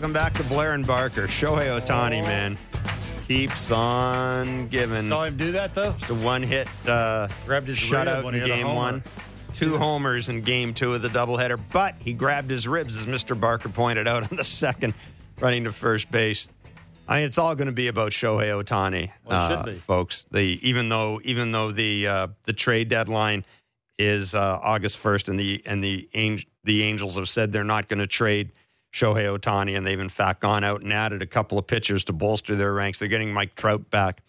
welcome back to Blair and Barker. Shohei Ohtani, man, keeps on giving. Saw him do that though. The one hit uh, Grabbed his shutout in he hit a game one. Two homers in game two of the doubleheader, but he grabbed his ribs, as Mr. Barker pointed out on the second, running to first base. I mean, it's all going to be about Shohei Ohtani, Well, uh, folks. The even though even though the uh, the trade deadline is uh, August first, and the and the Ang- the Angels have said they're not going to trade Shohei Ohtani, and they've in fact gone out and added a couple of pitchers to bolster their ranks. They're getting Mike Trout back.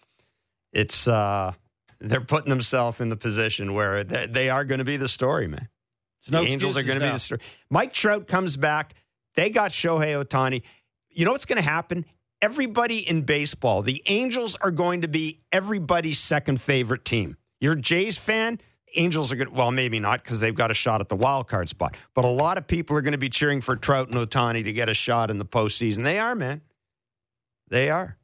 It's uh, they're putting themselves in the position where they, they are going to be the story, man. No the Angels are going to be the story. Mike Trout comes back. They got Shohei Ohtani. You know what's going to happen? Everybody in baseball, the Angels are going to be everybody's second favorite team. You're a Jays fan. Angels are good. Well, maybe not because they've got a shot at the wild card spot. But a lot of people are going to be cheering for Trout and Ohtani to get a shot in the postseason. They are, man. They are.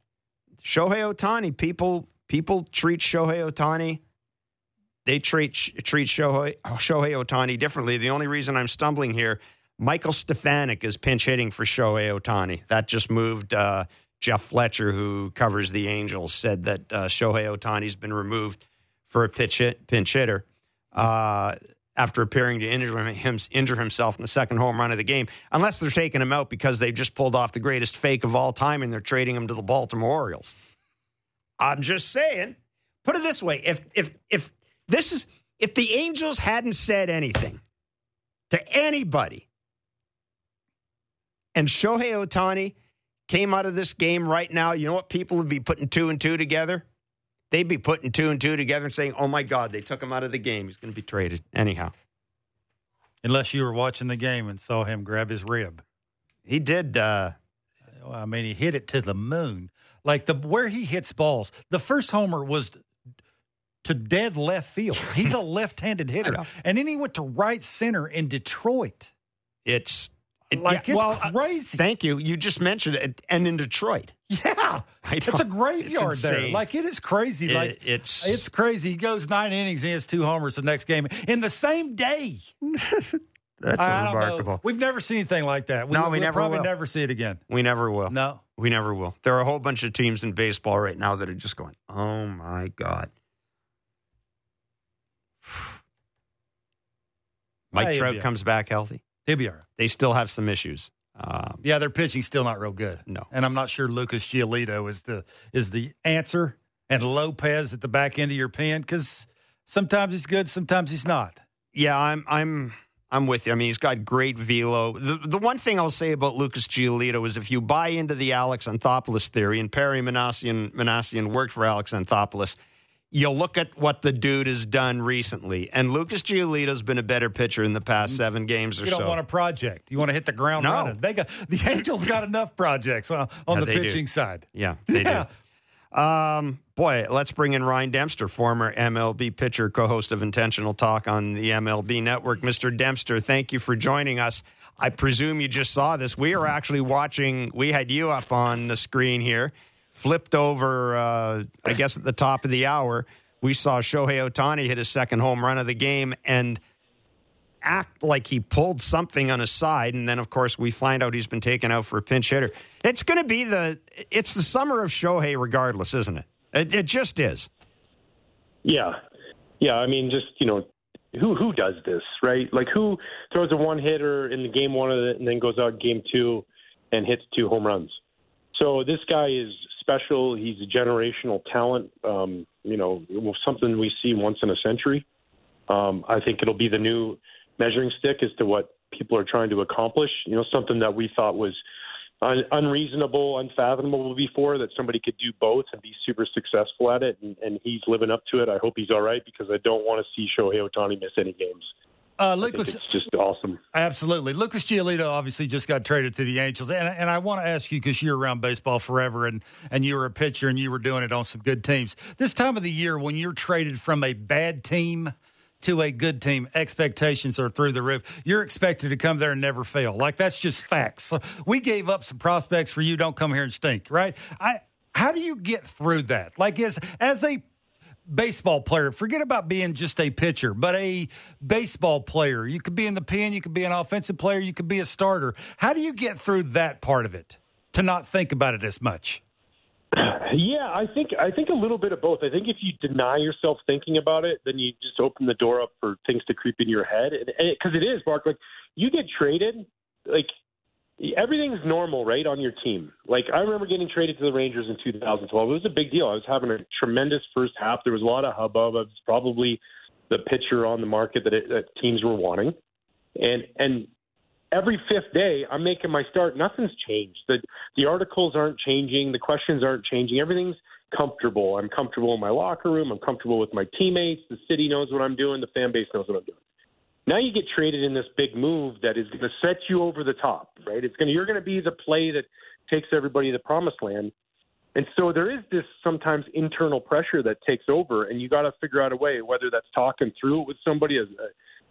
Shohei Ohtani. People people treat Shohei Ohtani. They treat treat Shohei, Shohei Ohtani differently. The only reason I'm stumbling here, Michael Stefanic is pinch hitting for Shohei Ohtani. That just moved. Uh, Jeff Fletcher, who covers the Angels, said that uh, Shohei Ohtani's been removed for a pitch hit, pinch hitter uh, after appearing to injure, him, injure himself in the second home run of the game, unless they're taking him out because they've just pulled off the greatest fake of all time and they're trading him to the Baltimore Orioles. I'm just saying. Put it this way: if if if this is if the Angels hadn't said anything to anybody, and Shohei Ohtani came out of this game right now, you know what people would be putting two and two together? They'd be putting two and two together and saying, "Oh my God, they took him out of the game. He's going to be traded anyhow." Unless you were watching the game and saw him grab his rib. He did. Uh, I mean, he hit it to the moon. Like the where he hits balls. The first homer was to dead left field. He's a left-handed hitter, and then he went to right center in Detroit. it's it- Like yeah, it's well, uh, crazy. thank you. You just mentioned it, and in Detroit, yeah, it's a graveyard It's there. Like it is crazy. It- like it's it's crazy. He goes nine innings. He has two homers the next game in the same day. that's I remarkable. We've never seen anything like that. We, No, we we'll never probably will. never see it again. We never will. No. We never will. There are a whole bunch of teams in baseball right now that are just going, oh my God. Mike Trout comes back healthy. He'll be all right. They still have some issues. Um, Yeah, their pitching's still not real good. No. and I'm not sure Lucas Giolito is the is the answer, and Lopez at the back end of your pen because sometimes he's good, sometimes he's not. yeah, I'm I'm I'm with you. I mean, he's got great velo. The the one thing I'll say about Lucas Giolito is if you buy into the Alex Anthopoulos theory, and Perry Minasian Minasian worked for Alex Anthopoulos, you'll look at what the dude has done recently. And Lucas Giolito's been a better pitcher in the past seven games or so. You don't so. want a project. You want to hit the ground No. running. They got the Angels got enough projects on, on Yeah, the they do. pitching side. Yeah, they Yeah. do. Um, boy, let's bring in Ryan Dempster, former MLB pitcher, co-host of Intentional Talk on the MLB Network. Mr. Dempster, thank you for joining us. I presume you just saw this. We are actually watching. We had you up on the screen here, flipped over. Uh, I guess at the top of the hour, we saw Shohei Ohtani hit his second home run of the game and act like he pulled something on his side, and then of course we find out he's been taken out for a pinch hitter. It's going to be the it's the summer of Shohei, regardless, isn't it? It, it just is. Yeah, yeah. I mean, just you know, who who does this, right? Like who throws a one hitter in the game one of it and then goes out game two and hits two home runs. So this guy is special. He's a generational talent. Um, you know, something we see once in a century. Um, I think it'll be the new measuring stick as to what people are trying to accomplish. You know, something that we thought was un- unreasonable, unfathomable before that somebody could do both and be super successful at it. And, and he's living up to it. I hope he's all right because I don't want to see Shohei Ohtani miss any games. Uh, Lucas, it's just awesome. Absolutely. Lucas Giolito obviously just got traded to the Angels. And, and I want to ask you, because you're around baseball forever and, and you were a pitcher and you were doing it on some good teams. This time of the year, when you're traded from a bad team to a good team, expectations are through the roof. You're expected to come there and never fail. Like, that's just facts. So we gave up some prospects for you. Don't come here and stink, right? I. How do you get through that? Like, as, as a baseball player, forget about being just a pitcher, but a baseball player. You could be in the pen, you could be an offensive player, you could be a starter. How do you get through that part of it to not think about it as much? Yeah, I think I think a little bit of both. I think if you deny yourself thinking about it, then you just open the door up for things to creep in your head. Because it, is, Mark. Like you get traded, like everything's normal, right, on your team. Like I remember getting traded to the Rangers in 2012. It was a big deal. I was having a tremendous first half. There was a lot of hubbub. I was probably the pitcher on the market that, it, that teams were wanting, and and every fifth day I'm making my start. Nothing's changed. The the articles aren't changing. The questions aren't changing. Everything's comfortable. I'm comfortable in my locker room. I'm comfortable with my teammates. The city knows what I'm doing. The fan base knows what I'm doing. Now you get traded in this big move that is going to set you over the top, right? It's going to you're going to be the play that takes everybody to the promised land. And so there is this sometimes internal pressure that takes over, and you got to figure out a way, whether that's talking through it with somebody, a,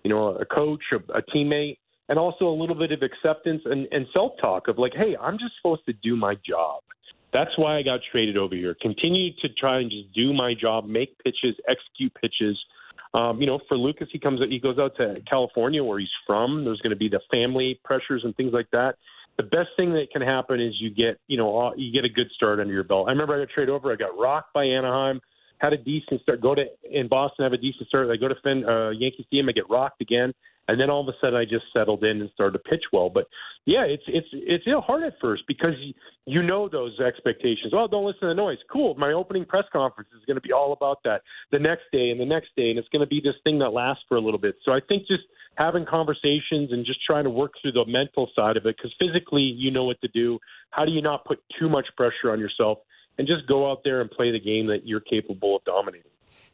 you know, a coach, a, a teammate, and also a little bit of acceptance and, and self-talk of like, hey, I'm just supposed to do my job. That's why I got traded over here. Continue to try and just do my job, make pitches, execute pitches, um, you know, for Lucas, he comes, he goes out to California where he's from. There's going to be the family pressures and things like that. The best thing that can happen is you get, you know, you get a good start under your belt. I remember I got traded over. I got rocked by Anaheim. Had a decent start. Go to in Boston, have a decent start. I go to Finn, uh, Yankee Stadium. I get rocked again and then all of a sudden I just settled in and started to pitch well. But yeah, it's it's it's you know, hard at first because you, know those expectations. Oh, don't listen to the noise. Cool. My opening press conference is going to be all about that the next day and the next day, and it's going to be this thing that lasts for a little bit. So I think just having conversations and just trying to work through the mental side of it because physically you know what to do. How do you not put too much pressure on yourself and just go out there and play the game that you're capable of dominating?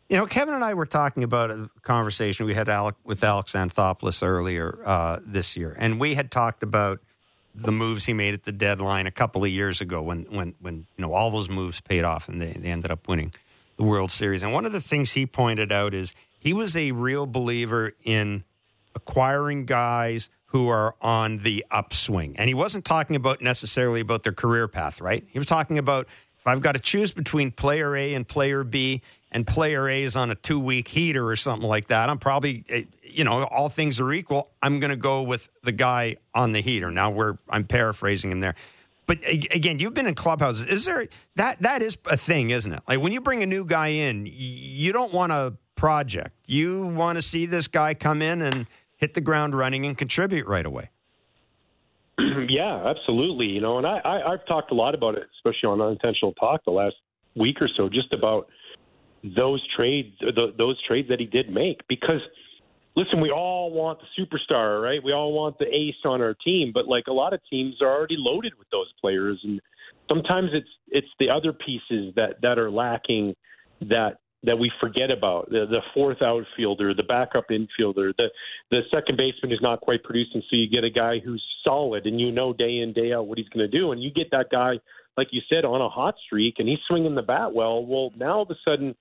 You know, Kevin and I were talking about a conversation we had Alec, with Alex Anthopoulos earlier uh, this year, and we had talked about the moves he made at the deadline a couple of years ago when, when, when you know all those moves paid off and they, they ended up winning the World Series. And one of the things he pointed out is he was a real believer in acquiring guys who are on the upswing. And he wasn't talking about necessarily about their career path, right? He was talking about if I've got to choose between player A and player B, and player A is on a two week heater or something like that, I'm probably, eh, you know, all things are equal. I'm going to go with the guy on the heater. Now, we're, I'm paraphrasing him there. But again, you've been in clubhouses. Is there that that is a thing, isn't it? Like when you bring a new guy in, you don't want a project. You want to see this guy come in and hit the ground running and contribute right away. Yeah, absolutely. You know, and I, I I've talked a lot about it, especially on unintentional talk the last week or so, just about those trades, the, those trades that he did make. Because, listen, we all want the superstar, right? We all want the ace on our team, but like a lot of teams are already loaded with those players, and sometimes it's it's the other pieces that that are lacking that that we forget about the, the fourth outfielder, the backup infielder, the the second baseman is not quite producing, so you get a guy who's solid and you know day in day out what he's going to do, and you get that guy like you said on a hot streak and he's swinging the bat well. Well, now all of a sudden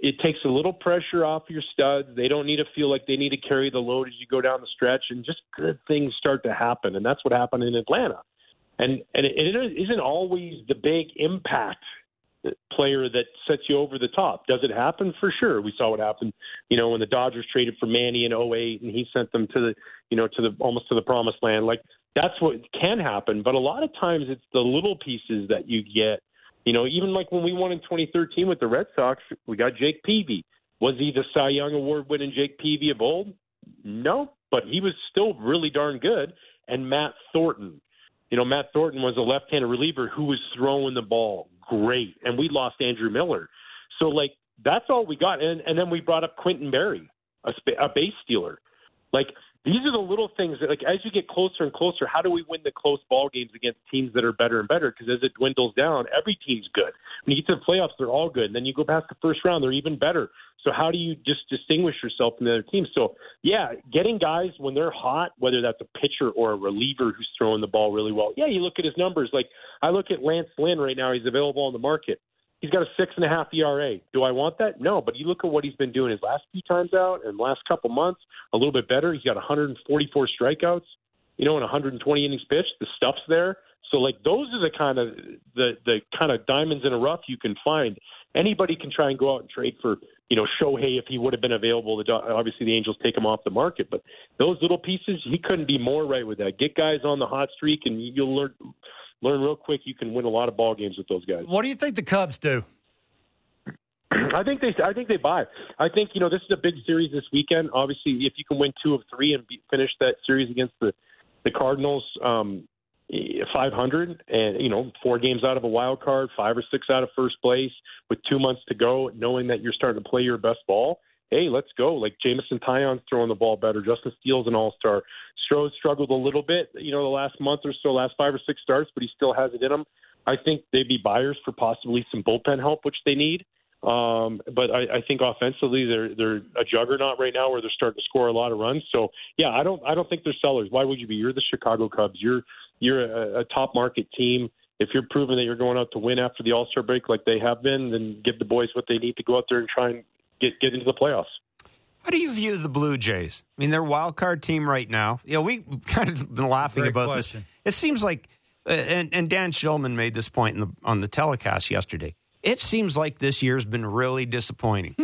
it takes a little pressure off your studs. They don't need to feel like they need to carry the load as you go down the stretch, and just good things start to happen. And that's what happened in Atlanta. And and it, it isn't always the big impact player that sets you over the top. Does it happen? For sure. We saw what happened, you know, when the Dodgers traded for Manny in 08 and he sent them to the, you know, to the almost to the promised land. Like that's what can happen, but a lot of times it's the little pieces that you get you know, even like when we won in 2013 with the Red Sox, we got Jake Peavy. Was he the Cy Young Award winning Jake Peavy of old? No, but he was still really darn good. And Matt Thornton, you know, Matt Thornton was a left-handed reliever who was throwing the ball great, and we lost Andrew Miller. So like that's all we got, and and then we brought up Quintin Berry, a, a base stealer. Like these are the little things that, like, as you get closer and closer, how do we win the close ball games against teams that are better and better? Because as it dwindles down, every team's good. When you get to the playoffs, they're all good. And then you go past the first round, they're even better. So how do you just distinguish yourself from the other teams? So yeah, getting guys when they're hot, whether that's a pitcher or a reliever who's throwing the ball really well. Yeah, you look at his numbers. Like I look at Lance Lynn right now; he's available on the market. He's got a six and a half ERA. Do I want that? No, but you look at what he's been doing his last few times out and last couple months, a little bit better. He's got 144 strikeouts, you know, and 120 innings pitched. The stuff's there. So like those are the kind of the the kind of diamonds in a rough you can find. anybody can try and go out and trade for you know Shohei if he would have been available. The, obviously, the Angels take him off the market, but those little pieces, he couldn't be more right with that. Get guys on the hot streak, and you'll learn learn real quick. You can win a lot of ball games with those guys. What do you think the Cubs do? I think they I think they buy. I think you know this is a big series this weekend. Obviously, if you can win two of three and be, finish that series against the the Cardinals, um, 500 and you know four games out of a wild card, five or six out of first place with two months to go, knowing that you're starting to play your best ball. Hey, let's go! Like Jameson Taillon's throwing the ball better. Justin Steele's an all-star. Stroh struggled a little bit, you know, the last month or so, last five or six starts, but he still has it in him. I think they'd be buyers for possibly some bullpen help, which they need. Um, but I, I think offensively they're they're a juggernaut right now where they're starting to score a lot of runs. So yeah, I don't I don't think they're sellers. Why would you be? You're the Chicago Cubs. You're you're a, a top market team. If you're proving that you're going out to win after the All Star break like they have been, then give the boys what they need to go out there and try and get get into the playoffs. How do you view the Blue Jays? I mean, they're a wild card team right now. You know, we kind of been laughing Great about question. this. It seems like, uh, and, and Dan Shulman made this point in the, on the telecast yesterday. It seems like this year's been really disappointing.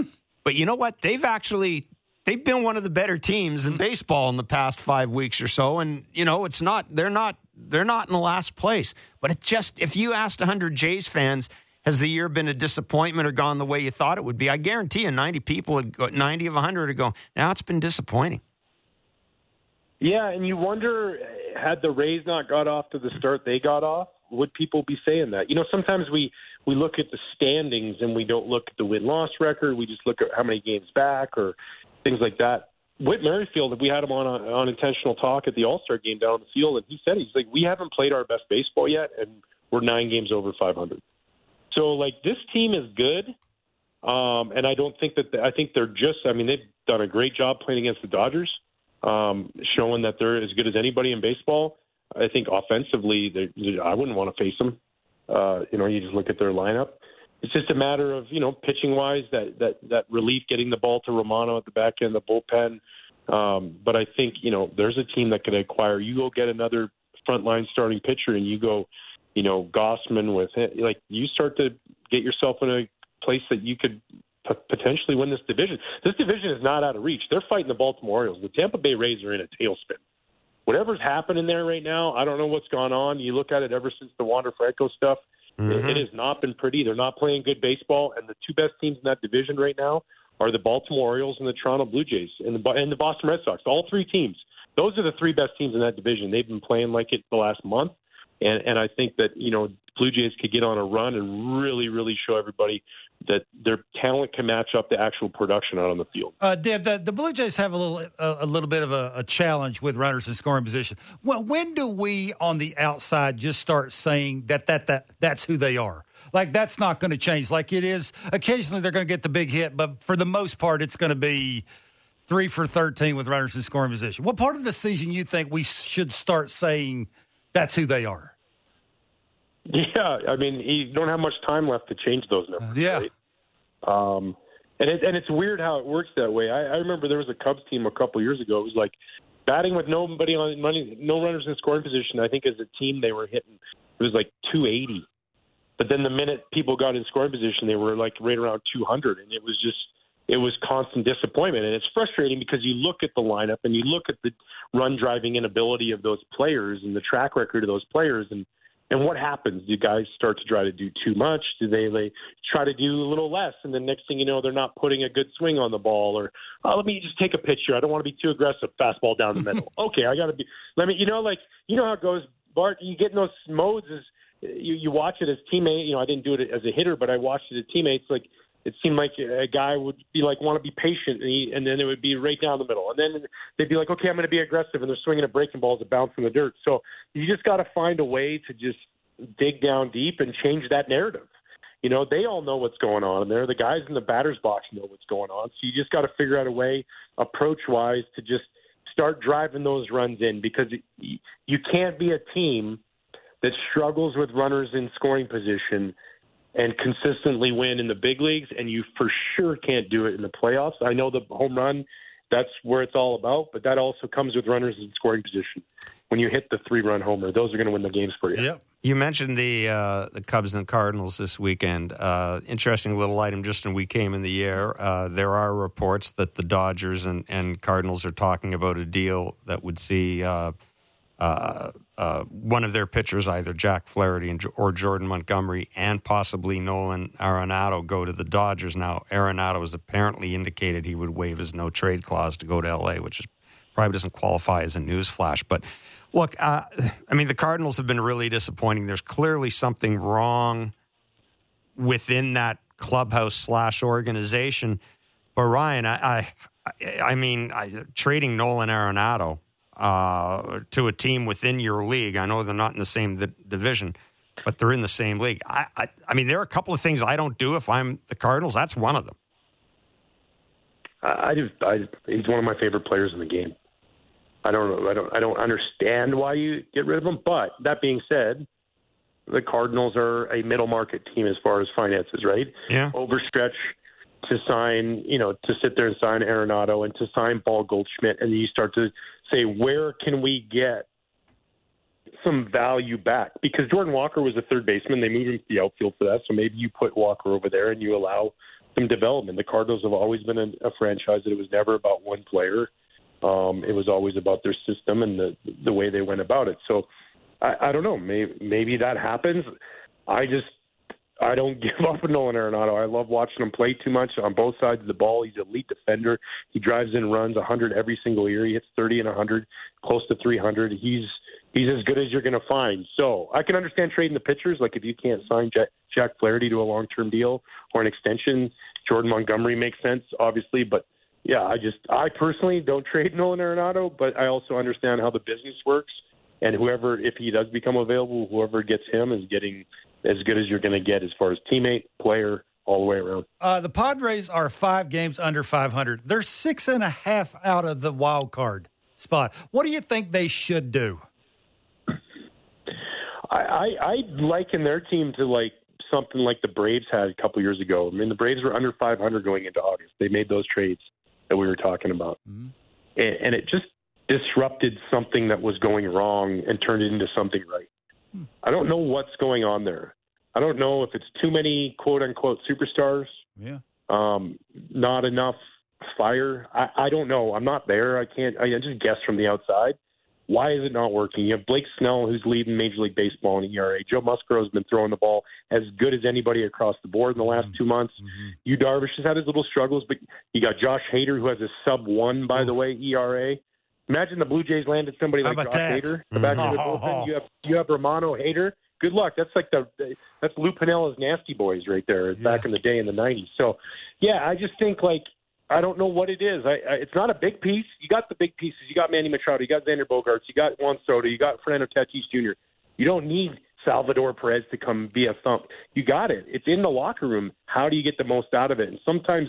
but you know what? They've actually they've been one of the better teams in baseball in the past five weeks or so. And you know, it's not they're not they're not in the last place. But it just if you asked hundred Jays fans. Has the year been a disappointment or gone the way you thought it would be? I guarantee you, 90 people, would go, 90 of 100 would go, now it's been disappointing. Yeah, and you wonder uh, had the Rays not got off to the start they got off, would people be saying that? You know, sometimes we we look at the standings and we don't look at the win loss record. We just look at how many games back or things like that. Whit Merrifield, we had him on a, on intentional talk at the All Star game down on the field, and he said he's like, we haven't played our best baseball yet, and we're nine games over 500. So like this team is good, um, and I don't think that the, I think they're just. I mean, they've done a great job playing against the Dodgers, um, showing that they're as good as anybody in baseball. I think offensively, they, I wouldn't want to face them. Uh, you know, you just look at their lineup. It's just a matter of you know pitching wise that that that relief getting the ball to Romano at the back end, of the bullpen. Um, but I think you know there's a team that could acquire. You go get another frontline starting pitcher, and you go, you know, Gausman with it. Like you start to get yourself in a place that you could p- potentially win this division. This division is not out of reach. They're fighting the Baltimore Orioles. The Tampa Bay Rays are in a tailspin whatever's happening there right now, I don't know what's gone on. You look at it ever since the Wander Franco stuff, mm-hmm. it, it has not been pretty. They're not playing good baseball, and the two best teams in that division right now are the Baltimore Orioles and the Toronto Blue Jays and the and the Boston Red Sox. All three teams. Those are the three best teams in that division. They've been playing like it the last month, and and I think that you know Blue Jays could get on a run and really really show everybody that their talent can match up the actual production out on the field. Uh, Deb, the, the Blue Jays have a little a, a little bit of a, a, challenge with runners in scoring position. Well, when do we on the outside just start saying that that that that's who they are? Like that's not going to change. Like it is. Occasionally they're going to get the big hit, but for the most part, it's going to be three for thirteen with runners in scoring position. What part of the season you think we should start saying that's who they are? Yeah, I mean, you don't have much time left to change those numbers. Yeah. Right? Um, and it, and it's weird how it works that way. I, I remember there was a Cubs team a couple years ago. It was like batting with nobody on money, no runners in scoring position. I think as a team they were hitting it was like 280. But then the minute people got in scoring position, they were like right around 200, and it was just it was constant disappointment. And it's frustrating because you look at the lineup and you look at the run driving inability of those players and the track record of those players, and and what happens? Do guys start to try to do too much? Do they, they try to do a little less? And the next thing you know, they're not putting a good swing on the ball. Or oh, let me just take a picture. I don't want to be too aggressive. Fastball down the middle. okay, I got to be. Let me. You know, like you know how it goes, Bart. You get in those modes as you you watch it as teammate. You know, I didn't do it as a hitter, but I watched it as teammates. Like it seemed like a guy would be like want to be patient, and, he, and then it would be right down the middle, and then they'd be like, okay, I'm going to be aggressive, and they're swinging at breaking balls that bounce in the dirt. So you just got to find a way to just dig down deep and change that narrative. You know, they all know what's going on, and they're the guys in the batter's box know what's going on. So you just got to figure out a way, approach wise, to just start driving those runs in because you can't be a team that struggles with runners in scoring position and consistently win in the big leagues, and you for sure can't do it in the playoffs. I know the home run, that's where it's all about, but that also comes with runners in scoring position. When you hit the three run homer, those are going to win the games for you. Yep. You mentioned the uh, the Cubs and Cardinals this weekend. Uh, interesting little item just when we came in the air. Uh, there are reports that the Dodgers and, and Cardinals are talking about a deal that would see uh, uh, one of their pitchers, either Jack Flaherty or Jordan Montgomery, and possibly Nolan Arenado, go to the Dodgers. Now, Arenado has apparently indicated he would waive his no trade clause to go to LA, which is probably doesn't qualify as a news flash, but Look, uh, I mean, the Cardinals have been really disappointing. There's clearly something wrong within that clubhouse slash organization. But Ryan, I, I, I mean, I, trading Nolan Arenado uh, to a team within your league. I know they're not in the same division, but they're in the same league. I, I, I mean, there are a couple of things I don't do if I'm the Cardinals. That's one of them. I just, I, he's one of my favorite players in the game. I don't know. I don't. I don't understand why you get rid of him. But that being said, the Cardinals are a middle market team as far as finances, right? Yeah. Overstretch to sign, you know, to sit there and sign Arenado and to sign Paul Goldschmidt, and then you start to say, where can we get some value back? Because Jordan Walker was a third baseman. They moved him to the outfield for that, so maybe you put Walker over there and you allow some development. The Cardinals have always been a, a franchise that it was never about one player um, it was always about their system and the the way they went about it. So I, I don't know. Maybe maybe that happens. I just I don't give up on Nolan Arenado. I love watching him play too much on both sides of the ball. He's an elite defender. He drives in runs 100 every single year. He hits 30 and 100, close to 300. He's he's as good as you're going to find. So I can understand trading the pitchers. Like if you can't sign Jack, Jack Flaherty to a long term deal or an extension, Jordan Montgomery makes sense, obviously. But yeah, I just I personally don't trade Nolan Arenado, but I also understand how the business works. And whoever, if he does become available, whoever gets him is getting as good as you're going to get as far as teammate, player, all the way around. Uh, the Padres are five games under 500. They're six and a half out of the wild card spot. What do you think they should do? I, I, I liken their team to like something like the Braves had a couple years ago. I mean, the Braves were under 500 going into August. They made those trades that we were talking about. Mm-hmm. And, and, it just disrupted something that was going wrong and turned it into something right. I don't know what's going on there. I don't know if it's too many quote unquote superstars. Yeah. Um, not enough fire. I, I don't know. I'm not there. I can't. I just guess from the outside. Why is it not working? You have Blake Snell, who's leading Major League Baseball in ERA. Joe Musgrove's been throwing the ball as good as anybody across the board in the last mm-hmm. two months. Mm-hmm. Yu Darvish has had his little struggles, but you got Josh Hader, who has a sub one, by Oof. the way, ERA. Imagine the Blue Jays landed somebody like Josh that? Hader the back mm-hmm. of the bullpen. You have you have Romano Hader. Good luck. That's like the that's Lou Piniella's nasty boys right there yeah. back in the day in the '90s. So, yeah, I just think like I don't know what it is. I, I, it's not a big piece. You got the big pieces. You got Manny Machado. You got Xander Bogaerts. You got Juan Soto. You got Fernando Tatis Jr. You don't need Salvador Perez to come be a thump. You got it. It's in the locker room. How do you get the most out of it? And sometimes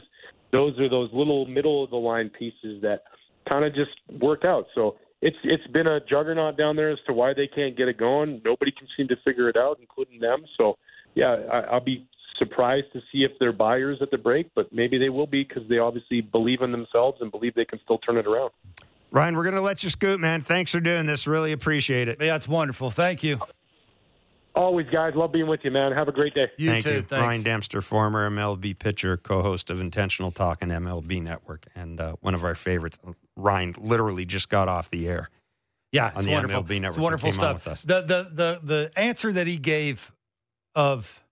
those are those little middle of the line pieces that kind of just work out. So it's it's been a juggernaut down there as to why they can't get it going. Nobody can seem to figure it out, including them. So yeah, I, I'll be surprised to see if they're buyers at the break, but maybe they will be because they obviously believe in themselves and believe they can still turn it around. Ryan, we're going to let you scoot, man. Thanks for doing this. Really appreciate it. Yeah, it's wonderful. Thank you. Always, guys. Love being with you, man. Have a great day. You Thank too. You. Thanks. Ryan Dempster, former MLB pitcher, co-host of Intentional Talk and MLB Network, and uh, one of our favorites. Ryan literally just got off the air. Yeah, it's wonderful. It's wonderful stuff. The, the the the answer that he gave of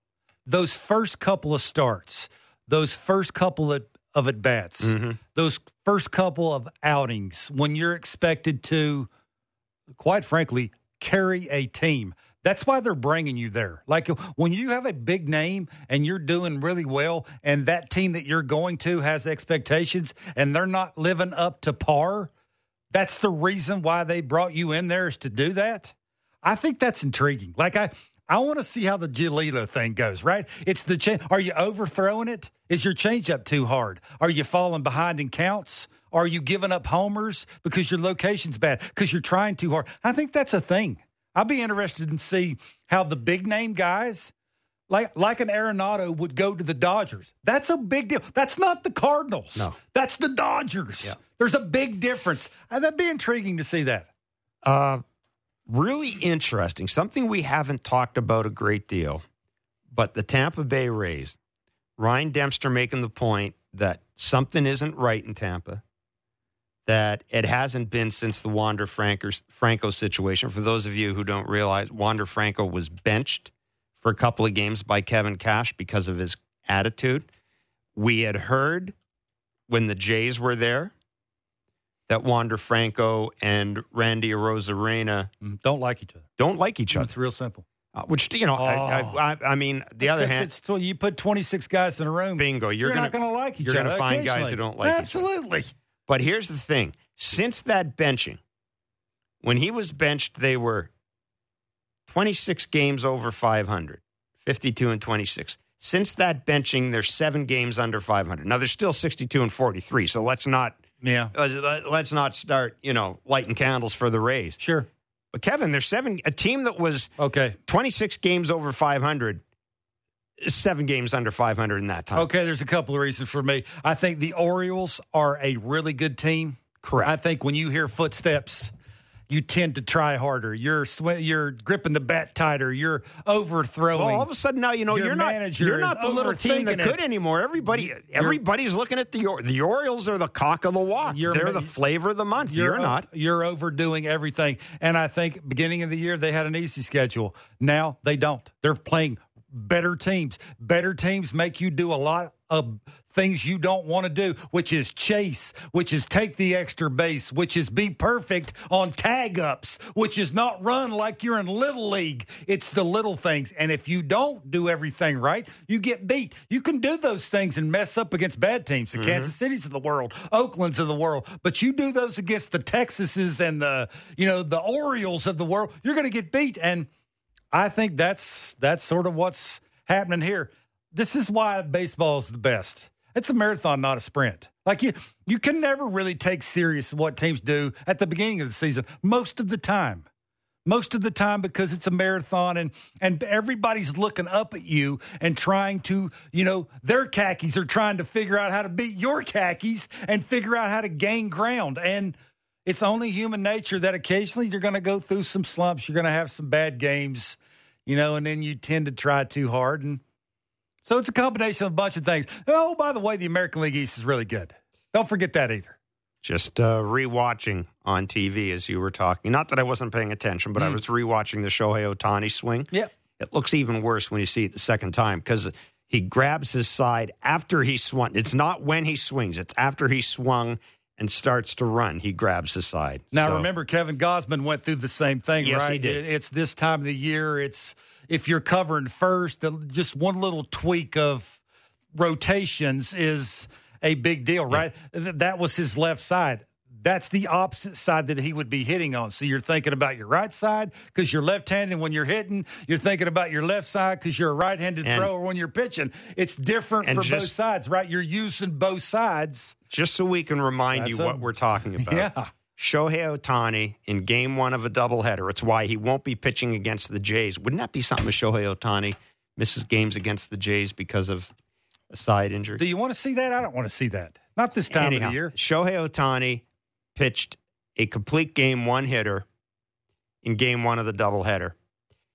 those first couple of starts, those first couple of, of at bats, mm-hmm. those first couple of outings, when you're expected to, quite frankly, carry a team. That's why they're bringing you there. Like when you have a big name and you're doing really well, and that team that you're going to has expectations and they're not living up to par, that's the reason why they brought you in there is to do that. I think that's intriguing. Like I, I want to see how the Giolito thing goes, right? It's the change. Are you overthrowing it? Is your changeup too hard? Are you falling behind in counts? Are you giving up homers because your location's bad? Because you're trying too hard? I think that's a thing. I'd be interested in see how the big name guys, like like an Arenado, would go to the Dodgers. That's a big deal. That's not the Cardinals. No, that's the Dodgers. Yeah. There's a big difference. And that'd be intriguing to see that. Uh, really interesting, something we haven't talked about a great deal, but the Tampa Bay Rays, Ryan Dempster making the point that something isn't right in Tampa, that it hasn't been since the Wander Franco situation. For those of you who don't realize, Wander Franco was benched for a couple of games by Kevin Cash because of his attitude. We had heard when the Jays were there that Wander Franco and Randy Arozarena mm, don't like each other. Don't like each other. It's real simple. Uh, which you know, oh. I, I, I, mean, the other hand, it's, you put twenty six guys in a room. Bingo, you're, you're gonna, not going to like each you're other. You're going to find guys who don't like Absolutely. each other. But here's the thing: since that benching, when he was benched, they were twenty six games over 500, 52 and twenty six. Since that benching, they're seven games under 500. Now they're still 62 and 43. So let's not yeah. Uh, let's not start, you know, lighting candles for the Rays. Sure. But Kevin, there's seven a team that was okay 26 games over 500 seven games under 500 in that time. Okay, there's a couple of reasons for me. I think the Orioles are a really good team. Correct. I think when you hear footsteps you tend to try harder. You're sw- you're gripping the bat tighter. You're overthrowing. Well, all of a sudden now you know Your you're not you're not the little team that could anymore. Everybody you're, everybody's looking at the the Orioles are the cock of the walk. They're the flavor of the month. You're, you're not. You're overdoing everything. And I think beginning of the year they had an easy schedule. Now they don't. They're playing better teams. Better teams make you do a lot of things you don't want to do, which is chase, which is take the extra base, which is be perfect on tag ups, which is not run like you're in little league. It's the little things. And if you don't do everything right, you get beat. You can do those things and mess up against bad teams, the mm-hmm. Kansas Cities of the world, Oakland's of the world. But you do those against the Texases and the, you know, the Orioles of the world, you're going to get beat. And I think that's that's sort of what's happening here. This is why baseball is the best. It's a marathon, not a sprint. Like you, you can never really take serious what teams do at the beginning of the season. Most of the time, most of the time because it's a marathon and and everybody's looking up at you and trying to you know their khakis are trying to figure out how to beat your khakis and figure out how to gain ground and it's only human nature that occasionally you're going to go through some slumps you're going to have some bad games you know and then you tend to try too hard and so it's a combination of a bunch of things. Oh, by the way, the American League East is really good. Don't forget that either. Just uh, rewatching on TV as you were talking. Not that I wasn't paying attention, but mm. I was rewatching the Shohei Ohtani swing. Yeah. It looks even worse when you see it the second time because he grabs his side after he swung. It's not when he swings, it's after he swung and starts to run. He grabs his side. Now, so, remember, Kevin Gausman went through the same thing, yes, right? he did. It's this time of the year. It's if you're covering first, just one little tweak of rotations is a big deal, right? Yeah. That was his left side. That's the opposite side that he would be hitting on. So you're thinking about your right side because you're left-handed when you're hitting. You're thinking about your left side because you're a right-handed thrower when you're pitching. It's different for just, both sides, right? You're using both sides. Just so we can remind you a, what we're talking about. Yeah. Shohei Ohtani in game one of a doubleheader. It's why he won't be pitching against the Jays. Wouldn't that be something if Shohei Ohtani misses games against the Jays because of a side injury? Do you want to see that? I don't want to see that. Not this time Anyhow, of the year. Shohei Ohtani pitched a complete game one hitter in game one of the doubleheader,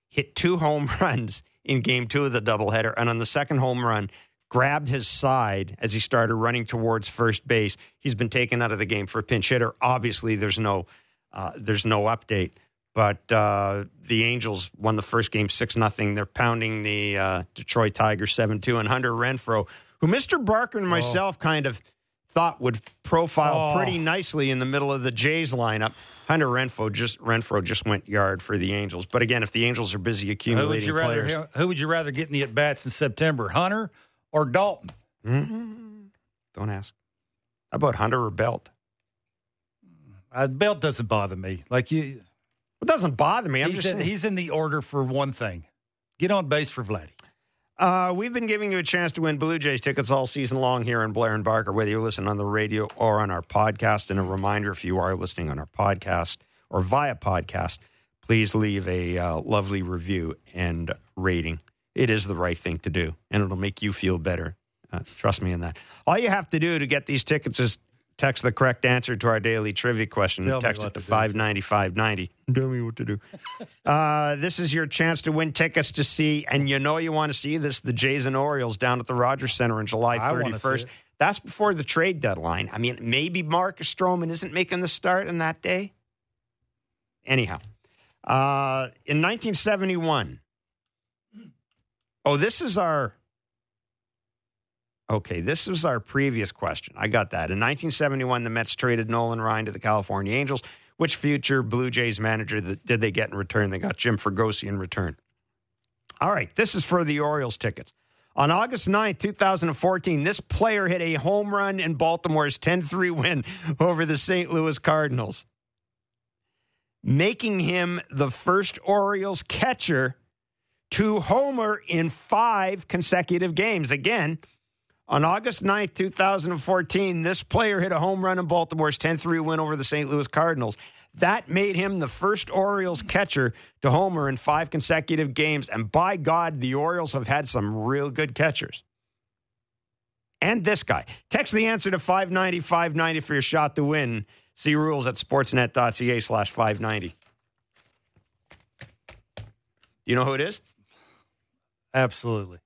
hit two home runs in game two of the doubleheader, and on the second home run, grabbed his side as he started running towards first base. He's been taken out of the game for a pinch hitter. Obviously, there's no uh, there's no update. But uh, the Angels won the first game six nothing. They're pounding the uh, Detroit Tigers seven two, and Hunter Renfroe, who Mr. Barker and oh. myself oh. kind of thought would profile oh. pretty nicely in the middle of the Jays lineup. Hunter Renfroe just Renfroe just went yard for the Angels. But again, if the Angels are busy accumulating who would you players, rather, who would you rather get in the at bats in September, Hunter or Dalton? Mm-hmm. Don't ask. How about Hunter or Belt? Uh, Belt doesn't bother me. Like you, it doesn't bother me. I'm he's just in, he's in the order for one thing: get on base for Vladdy. Uh, we've been giving you a chance to win Blue Jays tickets all season long here in Blair and Barker, whether you listen on the radio or on our podcast. And a reminder if you are listening on our podcast or via podcast, please leave a uh, lovely review and rating. It is the right thing to do, and it'll make you feel better. Uh, trust me in that. All you have to do to get these tickets is text the correct answer to our daily trivia question. Tell text it to to 59590. Tell me what to do. uh, this is your chance to win tickets to see, and you know you want to see this, the Jays and Orioles down at the Rogers Center on July I 31st. That's before the trade deadline. I mean, maybe Marcus Stroman isn't making the start on that day. Anyhow, uh, in 1971, oh, this is our. Okay, this was our previous question. I got that. In 1971, the Mets traded Nolan Ryan to the California Angels. Which future Blue Jays manager did they get in return? They got Jim Fregosi in return. All right, this is for the Orioles tickets. On August 9th, 2014, this player hit a home run in Baltimore's 10 3 win over the St. Louis Cardinals, making him the first Orioles catcher to homer in five consecutive games. Again, on August 9th, 2014, this player hit a home run in Baltimore's 10 3 win over the St. Louis Cardinals. That made him the first Orioles catcher to homer in five consecutive games. And by God, the Orioles have had some real good catchers. And this guy. Text the answer to 590 590 for your shot to win. See rules at sportsnet.ca slash 590. You know who it is? Absolutely.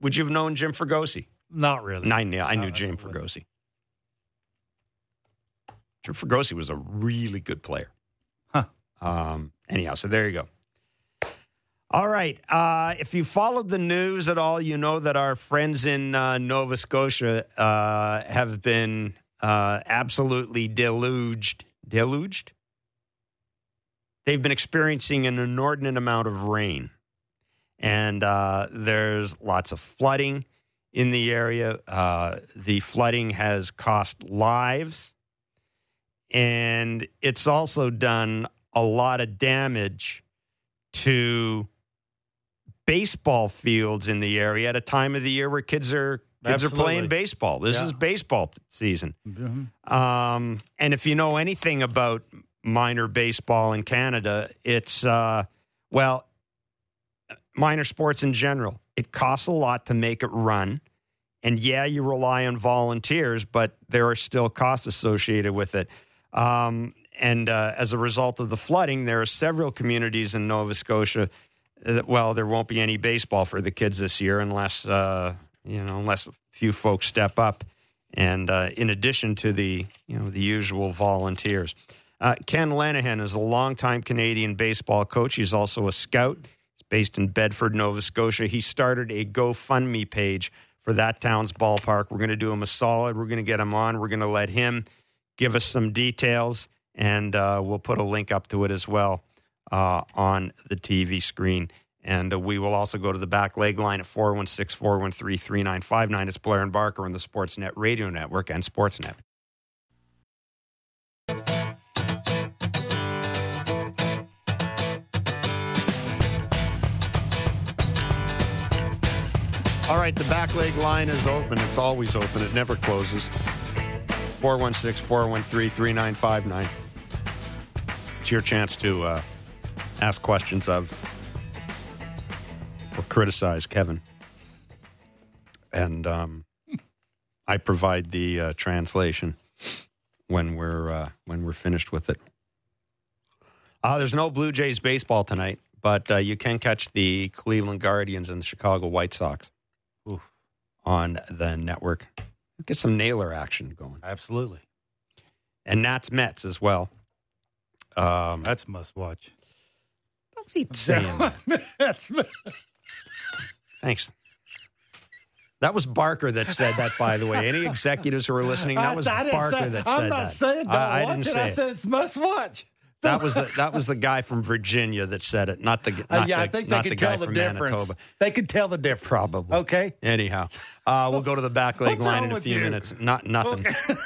Would you have known Jim Fregosi? Not really. I knew, I knew No, Jim I wouldn't. Jim Fregosi was a really good player. Huh. Um, anyhow, so there you go. All right. Uh, if you followed the news at all, you know that our friends in uh, Nova Scotia uh, have been uh, absolutely deluged. Deluged? They've been experiencing an inordinate amount of rain. And uh, there's lots of flooding in the area. Uh, the flooding has cost lives, and it's also done a lot of damage to baseball fields in the area at a time of the year where kids are kids are playing baseball. This Yeah. is baseball season. Mhm. Um, and if you know anything about minor baseball in Canada, it's uh, well, minor sports in general. It costs a lot to make it run, and yeah, you rely on volunteers, but there are still costs associated with it. Um, and uh, as a result of the flooding, there are several communities in Nova Scotia. That, well, there won't be any baseball for the kids this year unless uh, you know unless a few folks step up. And uh, in addition to the you know the usual volunteers, uh, Ken Lenihan is a longtime Canadian baseball coach. He's also a scout. Based in Bedford, Nova Scotia. He started a GoFundMe page for that town's ballpark. We're going to do him a solid. We're going to get him on. We're going to let him give us some details, and uh, we'll put a link up to it as well uh, on the TV screen. And uh, we will also go to the back leg line at 416 413 3959. It's Blair and Barker on the Sportsnet Radio Network and Sportsnet. All right, the back leg line is open. It's always open, it never closes. 416 413 3959. It's your chance to uh, ask questions of or criticize Kevin. And um, I provide the uh, translation when we're uh, when we're finished with it. Uh, there's no Blue Jays baseball tonight, but uh, you can catch the Cleveland Guardians and the Chicago White Sox. On the network. Get some nailer action going, Absolutely. and Nats Mets as well. Um, That's must watch. don't be saying that. That's Thanks. That was Barker that said that, by the way. Any executives who are listening, that was Barker say- that said I'm not that. saying don't I, I watch didn't it. say I said it's must watch. That was the that was the guy from Virginia that said it, not the not Uh, yeah, the, I think they can the tell the difference. Manitoba. They could tell the difference. Probably. Okay. Anyhow, uh, we'll go to the back leg line in a few you? minutes. Not nothing.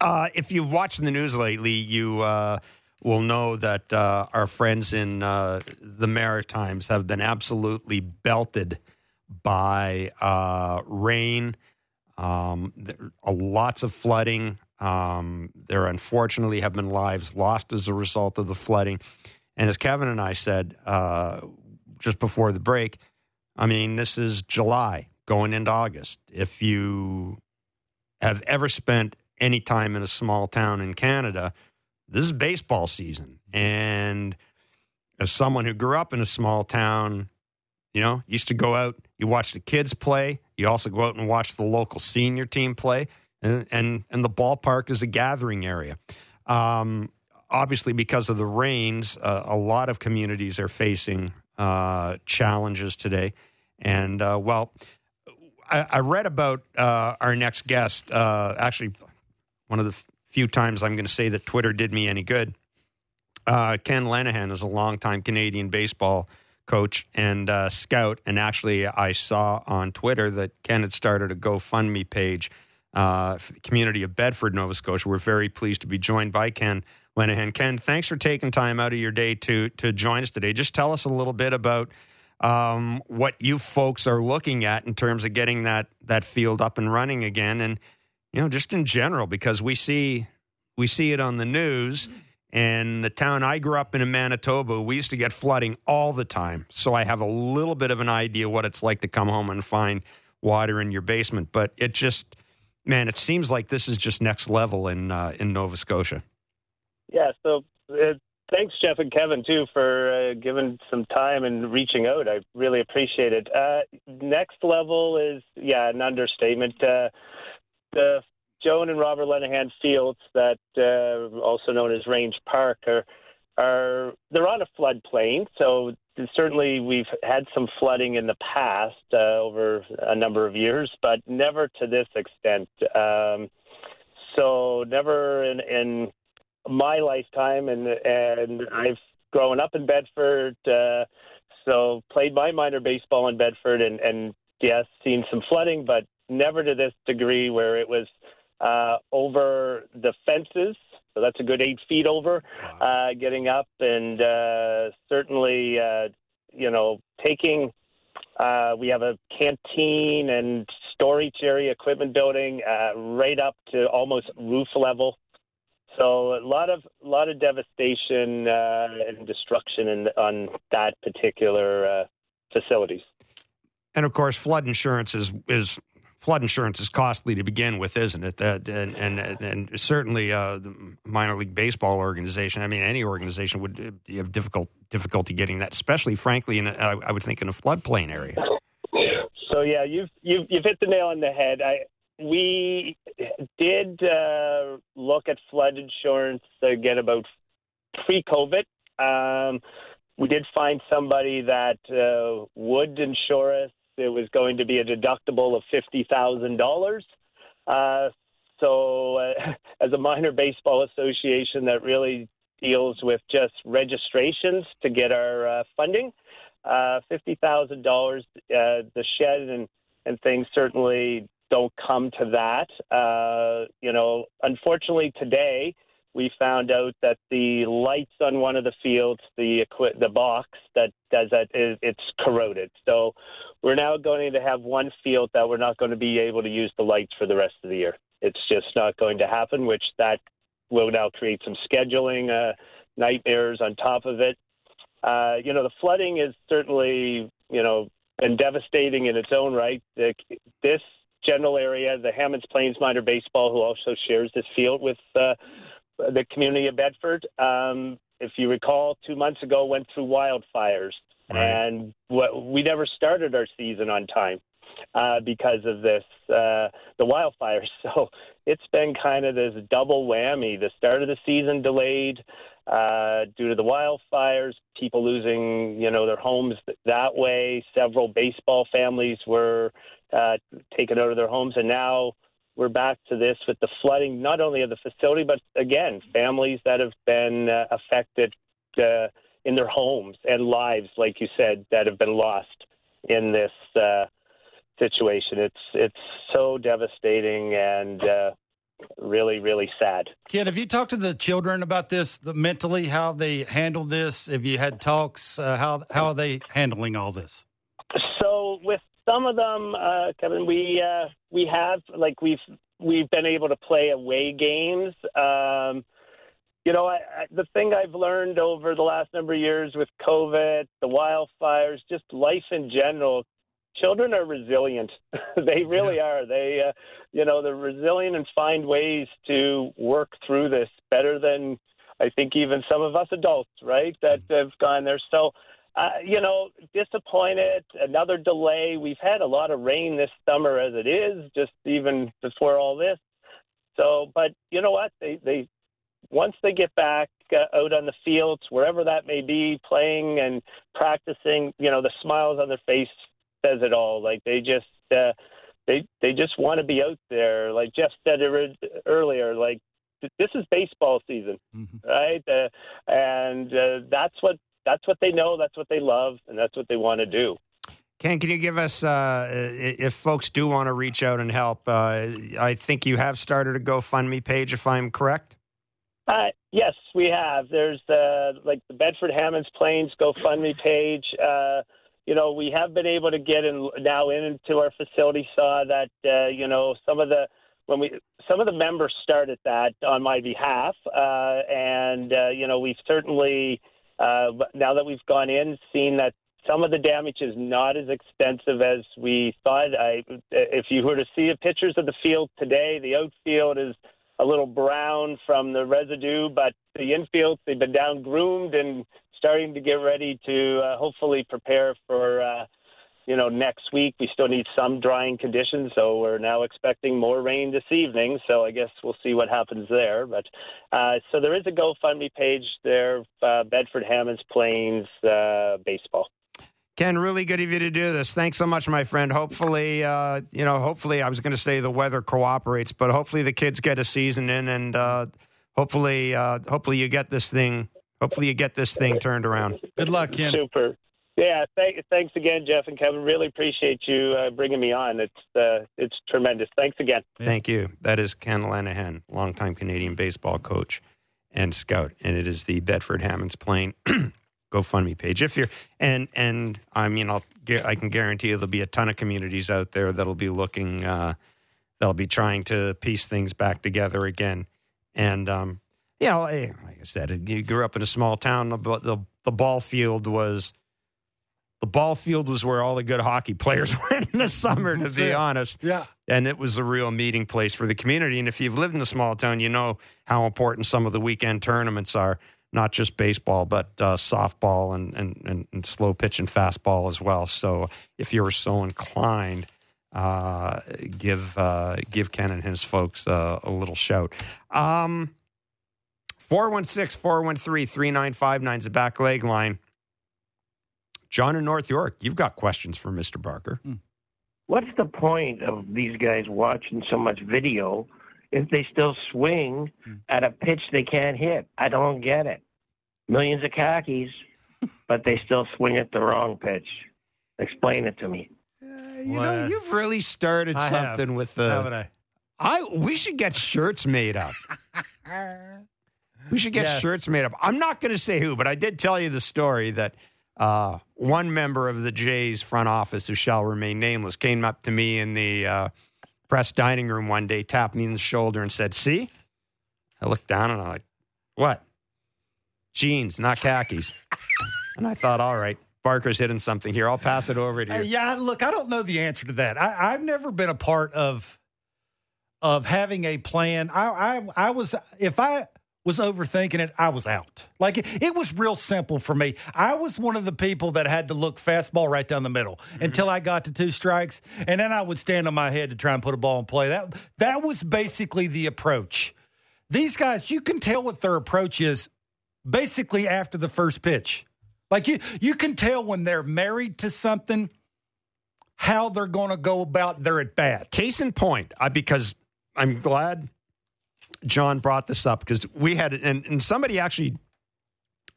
Uh, if you've watched the news lately, you uh, will know that uh, our friends in uh, the Maritimes have been absolutely belted by uh, rain. Um, there, uh, lots of flooding. Um, there unfortunately have been lives lost as a result of the flooding. And as Kevin and I said uh, just before the break, I mean, this is July going into August. If you have ever spent any time in a small town in Canada, this is baseball season. And as someone who grew up in a small town, you know, used to go out, you watch the kids play, you also go out and watch the local senior team play, and and, and the ballpark is a gathering area. Um, obviously, because of the rains, uh, a lot of communities are facing uh, challenges today. And uh, well, I, I, read about uh, our next guest. Uh, actually, one of the few times I'm going to say that Twitter did me any good. Uh, Ken Lenihan is a longtime Canadian baseball coach and scout. And actually, I saw on Twitter that Ken had started a GoFundMe page uh, for the community of Bedford, Nova Scotia. We're very pleased to be joined by Ken Lenihan. Ken, thanks for taking time out of your day to to join us today. Just tell us a little bit about um, what you folks are looking at in terms of getting that that field up and running again, and you know, just in general, because we see we see it on the news. And the town I grew up in in Manitoba, we used to get flooding all the time. So I have a little bit of an idea what it's like to come home and find water in your basement. But it just, man, it seems like this is just next level in uh, in Nova Scotia. Yeah. So uh, thanks, Jeff and Kevin, too, for uh, giving some time and reaching out. I really appreciate it. Uh, next level is, yeah, an understatement. Uh, the Joan and Robert Lenihan Fields, that uh, also known as Range Park, are are they're on a floodplain. So certainly we've had some flooding in the past uh, over a number of years, but never to this extent. Um, so never in, in my lifetime, and and I've grown up in Bedford. Uh, so played my minor baseball in Bedford, and and yes, seen some flooding, but never to this degree where it was uh, over the fences. So that's a good eight feet over, uh, getting up, and uh, certainly, uh, you know, taking. Uh, we have a canteen and storage area, equipment building, uh, right up to almost roof level. So a lot of a lot of devastation uh, and destruction in, on that particular uh, facilities. And of course, flood insurance is is flood insurance is costly to begin with, isn't it? That and and, and certainly uh, the minor league baseball organization. I mean, any organization would uh, have difficult difficulty getting that, especially, frankly, in a, I would think in a floodplain area. So yeah, you've you've you've hit the nail on the head. I we did uh, look at flood insurance again about pre-COVID. Um, we did find somebody that uh, would insure us it was going to be a deductible of fifty thousand uh, dollars. So, uh, as a minor baseball association that really deals with just registrations to get our uh, funding, uh, fifty thousand dollars. Uh, the shed and and things certainly don't come to that. Uh, you know, unfortunately today we found out that the lights on one of the fields, the the box that does that, is, it's corroded. So we're now going to have one field that we're not going to be able to use the lights for the rest of the year. It's just not going to happen, which that will now create some scheduling uh, nightmares on top of it. Uh, you know, the flooding is certainly, you know, been devastating in its own right. This general area, the Hammonds Plains Minor Baseball, who also shares this field with uh, the community of Bedford. Um, if you recall, two months ago went through wildfires, right. and we never started our season on time uh, because of this, uh, the wildfires. So it's been kind of this double whammy. The start of the season delayed uh, due to the wildfires, people losing, you know, their homes that way. Several baseball families were uh, taken out of their homes, and now we're back to this with the flooding, not only of the facility, but again, families that have been uh, affected uh, in their homes and lives, like you said, that have been lost in this uh, situation. It's it's so devastating and uh, really really sad. Ken, have you talked to the children about this the, mentally? How they handled this? Have you had talks? Uh, how how are they handling all this? So with some of them, uh, Kevin, we uh, we have like we've we've been able to play away games. Um, you know, I, I, the thing I've learned over the last number of years with COVID, the wildfires, just life in general, children are resilient. they really yeah. are. They, uh, you know, they're resilient and find ways to work through this better than I think even some of us adults, right, that have gone there. So, uh, you know, disappointed. Another delay. We've had a lot of rain this summer as it is, just even before all this. So, but you know what? They they once they get back uh, out on the fields, wherever that may be, playing and practicing, you know, the smiles on their face says it all. Like they just uh, they they just want to be out there. Like Jeff said earlier, like this is baseball season, mm-hmm. right? Uh, and uh, that's what that's what they know, that's what they love, and that's what they want to do. Ken, can you give us, uh, if folks do want to reach out and help, uh, I think you have started a GoFundMe page, if I'm correct? Uh, yes, we have. There's uh, like the Bedford Hammonds Plains GoFundMe page. Uh, you know, we have been able to get in now into our facility. Saw that uh, you know some of the when we some of the members started that on my behalf, uh, and uh, you know we've certainly uh, now that we've gone in seen that some of the damage is not as extensive as we thought. I, if you were to see the pictures of the field today, the outfield is a little brown from the residue, but the infield they've been down groomed and starting to get ready to uh, hopefully prepare for uh, you know next week. We still need some drying conditions, so we're now expecting more rain this evening. So I guess we'll see what happens there. But uh, so there is a GoFundMe page there, uh, Bedford Hammonds Plains uh, baseball. Ken, really good of you to do this. Thanks so much, my friend. Hopefully, uh, you know, hopefully, I was going to say the weather cooperates, but hopefully the kids get a season in, and uh, hopefully, uh, hopefully you get this thing. Hopefully, you get this thing turned around. Good luck, Ken. Super. Yeah, th- thanks again, Jeff and Kevin. Really appreciate you uh, bringing me on. It's uh, it's tremendous. Thanks again. Thank you. That is Ken Lenihan, longtime Canadian baseball coach and scout, and it is the Bedford Hammonds Plain GoFundMe page. If you're and and I mean, I'll I can guarantee you there'll be a ton of communities out there that'll be looking, uh, that'll be trying to piece things back together again. And um, you know, like I said, you grew up in a small town. The the, the ball field was. The ball field was where all the good hockey players went in the summer, to be honest. Yeah. And it was a real meeting place for the community. And if you've lived in a small town, you know how important some of the weekend tournaments are not just baseball, but uh, softball and, and, and, and, slow pitch and fastball as well. So if you're so inclined, uh, give uh, give Ken and his folks uh, a little shout. Um, 416 413 3959 is the back leg line. John in North York, you've got questions for Mr. Barker. Hmm. What's the point of these guys watching so much video if they still swing hmm. at a pitch they can't hit? I don't get it millions of khakis, but they still swing at the wrong pitch. Explain it to me. Uh, you know, you've really started I something have. with the. Haven't I? I we should get shirts made up. we should get yes. shirts made up. I'm not going to say who, but I did tell you the story that uh, one member of the Jays front office, who shall remain nameless, came up to me in the uh, press dining room one day, tapped me on the shoulder, and said, "See." I looked down and I'm like, "What?" jeans, not khakis. and I thought, all right, Barker's hitting something here. I'll pass it over to you. Uh, yeah, look, I don't know the answer to that. I, have never been a part of of having a plan. I, I, I was if I was overthinking it, I was out. Like it, it, was real simple for me. I was one of the people that had to look fastball right down the middle mm-hmm. until I got to two strikes, and then I would stand on my head to try and put a ball in play. That that was basically the approach. These guys, you can tell what their approach is basically after the first pitch. Like you, you can tell when they're married to something how they're going to go about their at bat. Case in point, I, because I'm glad John brought this up because we had and, and somebody actually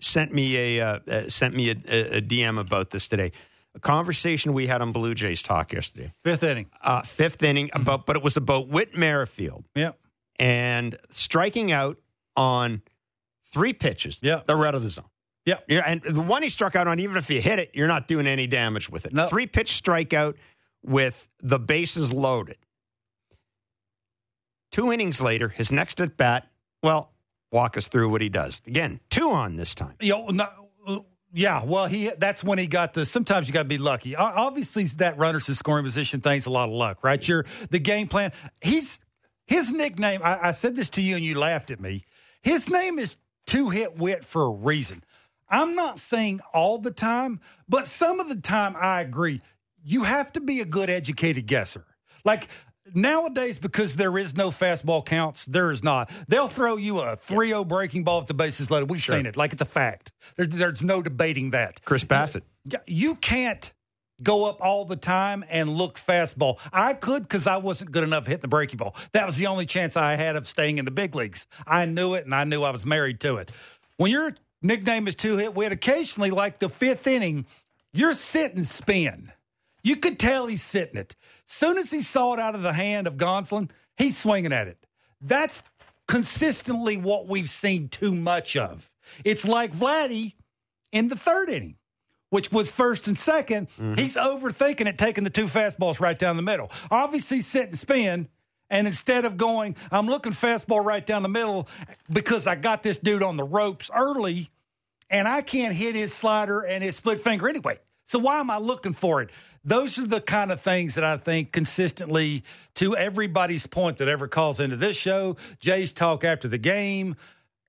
sent me a uh, uh, sent me a, a, DM about this today. A conversation we had on Blue Jays talk yesterday. Fifth inning. Uh, fifth inning mm-hmm. about, but it was about Whit Merrifield. Yeah, and striking out on Three pitches. Yeah. They're out of the zone. Yeah. yeah. And the one he struck out on, even if you hit it, you're not doing any damage with it. No. Three pitch strikeout with the bases loaded. Two innings later, his next at bat, well, walk us through what he does. Again, two on this time. Yeah, well, he that's when he got the. Sometimes you got to be lucky. Obviously, that runners in scoring position thing's a lot of luck, right? Your the game plan. He's his nickname. I, I said this to you and you laughed at me. His name is Two Hit Whit for a reason. I'm not saying all the time, but some of the time I agree. You have to be a good educated guesser. Like nowadays, because there is no fastball counts, there is not. They'll throw you a 3 0 breaking ball at the bases loaded. We've sure. seen it. Like it's a fact. There, there's no debating that. Chris Bassitt You can't go up all the time and look fastball. I could because I wasn't good enough hitting the breaking ball. That was the only chance I had of staying in the big leagues. I knew it and I knew I was married to it. When your nickname is two hit Whit, occasionally, like the fifth inning, you're sitting spin. You could tell he's sitting it. Soon as he saw it out of the hand of Gonsolin, he's swinging at it. That's consistently what we've seen too much of. It's like Vladdy in the third inning, which was first and 2nd mm-hmm. He's overthinking it, taking the two fastballs right down the middle. Obviously, sitting spin. And instead of going, I'm looking fastball right down the middle because I got this dude on the ropes early and I can't hit his slider and his split finger anyway. So why am I looking for it? Those are the kind of things that I think consistently, to everybody's point that ever calls into this show, Jay's talk after the game,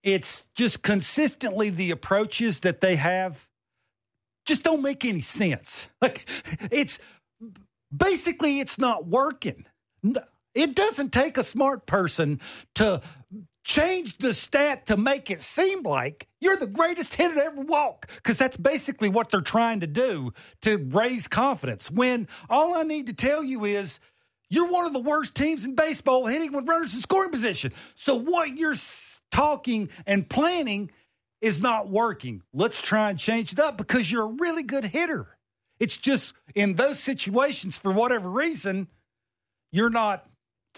it's just consistently the approaches that they have just don't make any sense. Like it's basically it's not working. It doesn't take a smart person to change the stat to make it seem like you're the greatest hitter to ever walk because that's basically what they're trying to do to raise confidence. When all i need to tell you is you're one of the worst teams in baseball hitting with runners in scoring position. So what you're talking and planning is not working. Let's try and change it up because you're a really good hitter. It's just in those situations for whatever reason you're not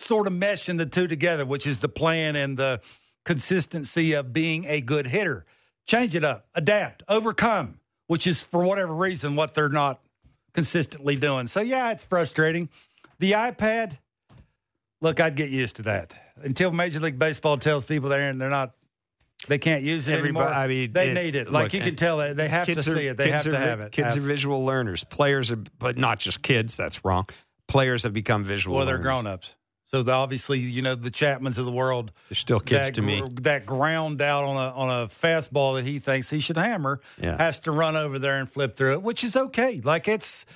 sort of meshing the two together, which is the plan and the consistency of being a good hitter. Change it up, adapt, overcome, which is for whatever reason what they're not consistently doing. So, yeah, it's frustrating. The iPad, look, I'd get used to that until Major League Baseball tells people they're, they're not they can't use it Everybody, anymore. I mean, they it, need it. Like look, you can tell that they have to are, see it. They have to are, have it. Kids have. are visual learners. Players are, but not just kids. That's wrong. Players have become visual. Well, they're grown ups. So the, obviously, you know, the Chapmans of the world, they're still kids that, to me. That ground out on a on a fastball that he thinks he should hammer yeah. has to run over there and flip through it, which is okay. Like it's,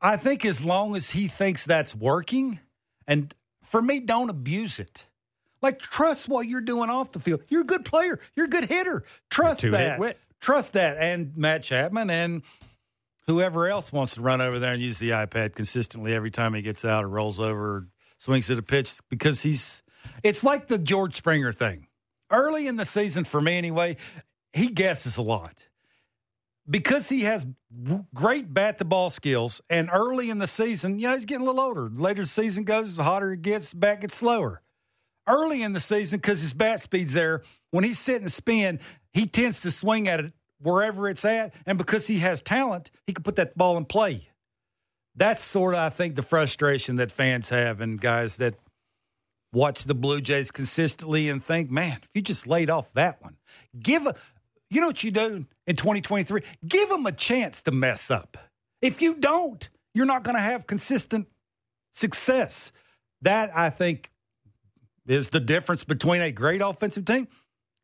I think as long as he thinks that's working, and for me, don't abuse it. Like trust what you're doing off the field. You're a good player. You're a good hitter. Trust that. Trust that. And Matt Chapman and whoever else wants to run over there and use the iPad consistently every time he gets out or rolls over swings at a pitch because he's. It's like the George Springer thing. Early in the season, for me anyway, he guesses a lot because he has great bat to ball skills. And early in the season, you know, he's getting a little older. Later the season goes, the hotter it gets, the bat gets slower. Early in the season, because his bat speed's there, when he's sitting spin, he tends to swing at it wherever it's at. And because he has talent, he can put that ball in play that's sort of, I think, the frustration that fans have and guys that watch the Blue Jays consistently and think, man, if you just laid off that one, give a, you know what you do in 2023? Give them a chance to mess up. If you don't, you're not going to have consistent success. That, I think, is the difference between a great offensive team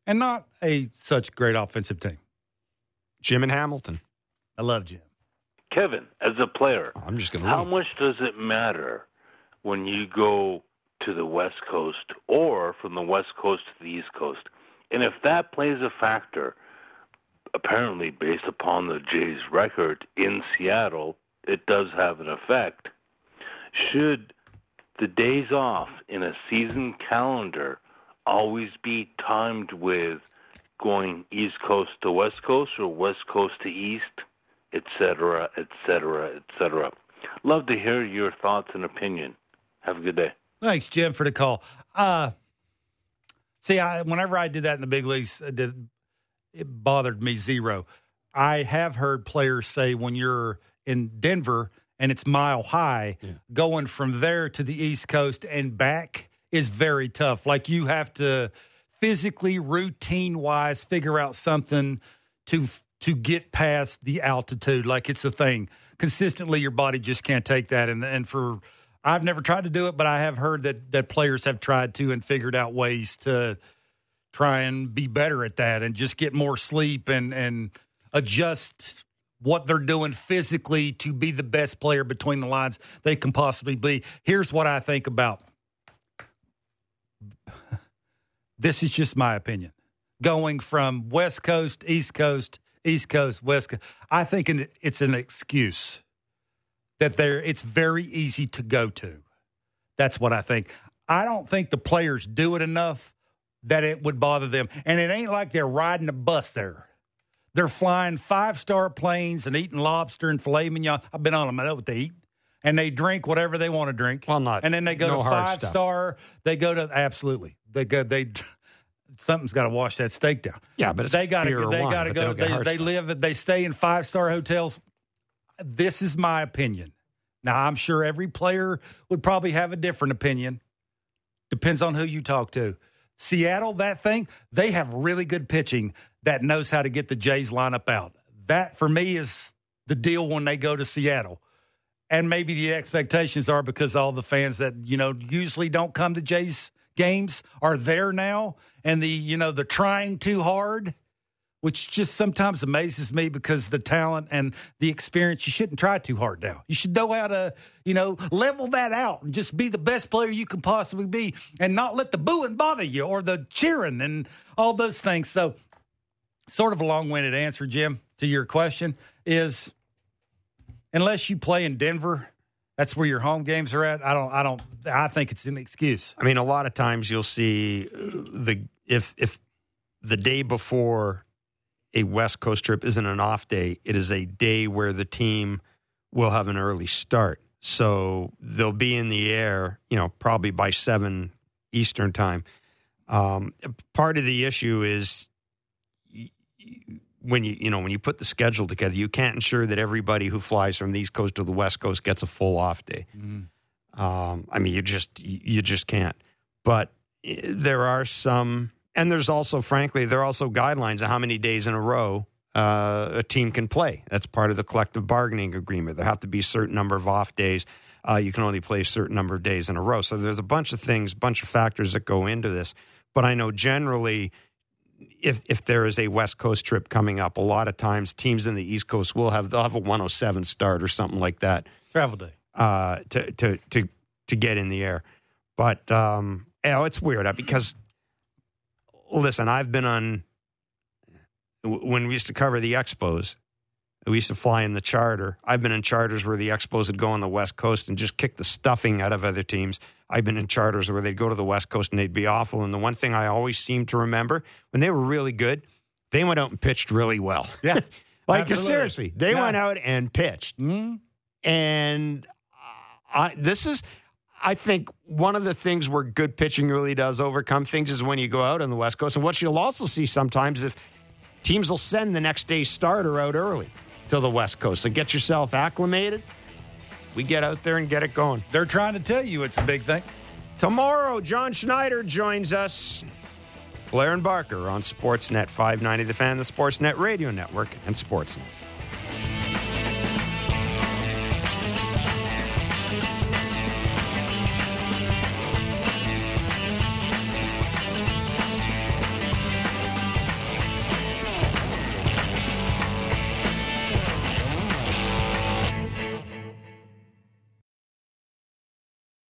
and not a such great offensive team. Jim and Hamilton. I love Jim. Kevin, as a player, oh, I'm just going to. How much does it matter when you go to the West Coast or from the West Coast to the East Coast? And if that plays a factor, apparently based upon the Jays' record in Seattle, it does have an effect. Should the days off in a season calendar always be timed with going East Coast to West Coast or West Coast to East? Etc., etc., etc. Love to hear your thoughts and opinion. Have a good day. Thanks, Jim, for the call. Uh, see, I, whenever I did that in the big leagues, it, did, it bothered me zero. I have heard players say when you're in Denver and it's mile high, yeah. going from there to the East Coast and back is very tough. Like you have to physically, routine wise, figure out something to to get past the altitude. Like it's a thing. Consistently, your body just can't take that. And and for I've never tried to do it, but I have heard that that players have tried to and figured out ways to try and be better at that and just get more sleep and and adjust what they're doing physically to be the best player between the lines they can possibly be. Here's what I think about. This is just my opinion. Going from West Coast, East Coast, East Coast, West Coast. I think it's an excuse that there it's very easy to go to. That's what I think. I don't think the players do it enough that it would bother them. And it ain't like they're riding a bus there. They're flying five star planes and eating lobster and filet mignon. I've been on them. I know what they eat. And they drink whatever they want to drink. Well, not. And then they go no to five star. They go to absolutely. They go. They something's got to wash that steak down. Yeah, but they got to. They got to go. They, they, they live. They stay in five star hotels. This is my opinion. Now I'm sure every player would probably have a different opinion. Depends on who you talk to. Seattle, that thing, they have really good pitching that knows how to get the Jays lineup out. That for me is the deal when they go to Seattle. And maybe the expectations are because all the fans that, you know, usually don't come to Jays games are there now and the, you know, the trying too hard which just sometimes amazes me because the talent and the experience, you shouldn't try too hard now. You should know how to, you know, level that out and just be the best player you can possibly be and not let the booing bother you or the cheering and all those things. So, sort of a long winded answer, Jim, to your question is unless you play in Denver, that's where your home games are at. I don't, I don't, I think it's an excuse. I mean, a lot of times you'll see uh, the, if, if, the day before a West Coast trip isn't an off day. It is a day where the team will have an early start. So they'll be in the air, you know, probably by seven Eastern time. Um, part of the issue is when you you know when you put the schedule together, you can't ensure that everybody who flies from the East Coast to the West Coast gets a full off day. Mm-hmm. Um, I mean, you just you just can't. But there are some and there's also, frankly, there are also guidelines of how many days in a row uh, a team can play. That's part of the collective bargaining agreement. There have to be a certain number of off days. Uh, you can only play a certain number of days in a row. So there's a bunch of things, bunch of factors that go into this. But I know generally, if if there is a West Coast trip coming up, a lot of times teams in the East Coast will have they'll have a 107 start or something like that. Travel day uh, to to to to get in the air. But um, know, it's weird uh, because listen, I've been on when we used to cover the expos. We used to fly in the charter. I've been in charters where the expos would go on the West Coast and just kick the stuffing out of other teams. I've been in charters where they'd go to the West Coast and they'd be awful. And the one thing I always seem to remember when they were really good, they went out and pitched really well. Yeah. like, seriously, they yeah. went out and pitched. Mm-hmm. And I, this is, I think one of the things where good pitching really does overcome things is when you go out on the West Coast. And what you'll also see sometimes if teams will send the next day's starter out early to the West Coast. So get yourself acclimated. We get out there and get it going. They're trying to tell you it's a big thing. Tomorrow, John Schneider joins us. Blair and Barker on Sportsnet 590, the fan, the Sportsnet Radio Network, and Sportsnet.